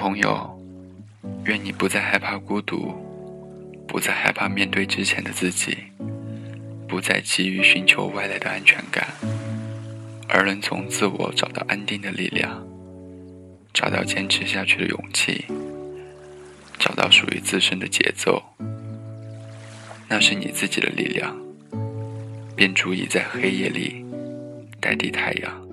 朋友，愿你不再害怕孤独，不再害怕面对之前的自己，不再急于寻求外来的安全感，而能从自我找到安定的力量，找到坚持下去的勇气，找到属于自身的节奏。那是你自己的力量，便足以在黑夜里代替太阳。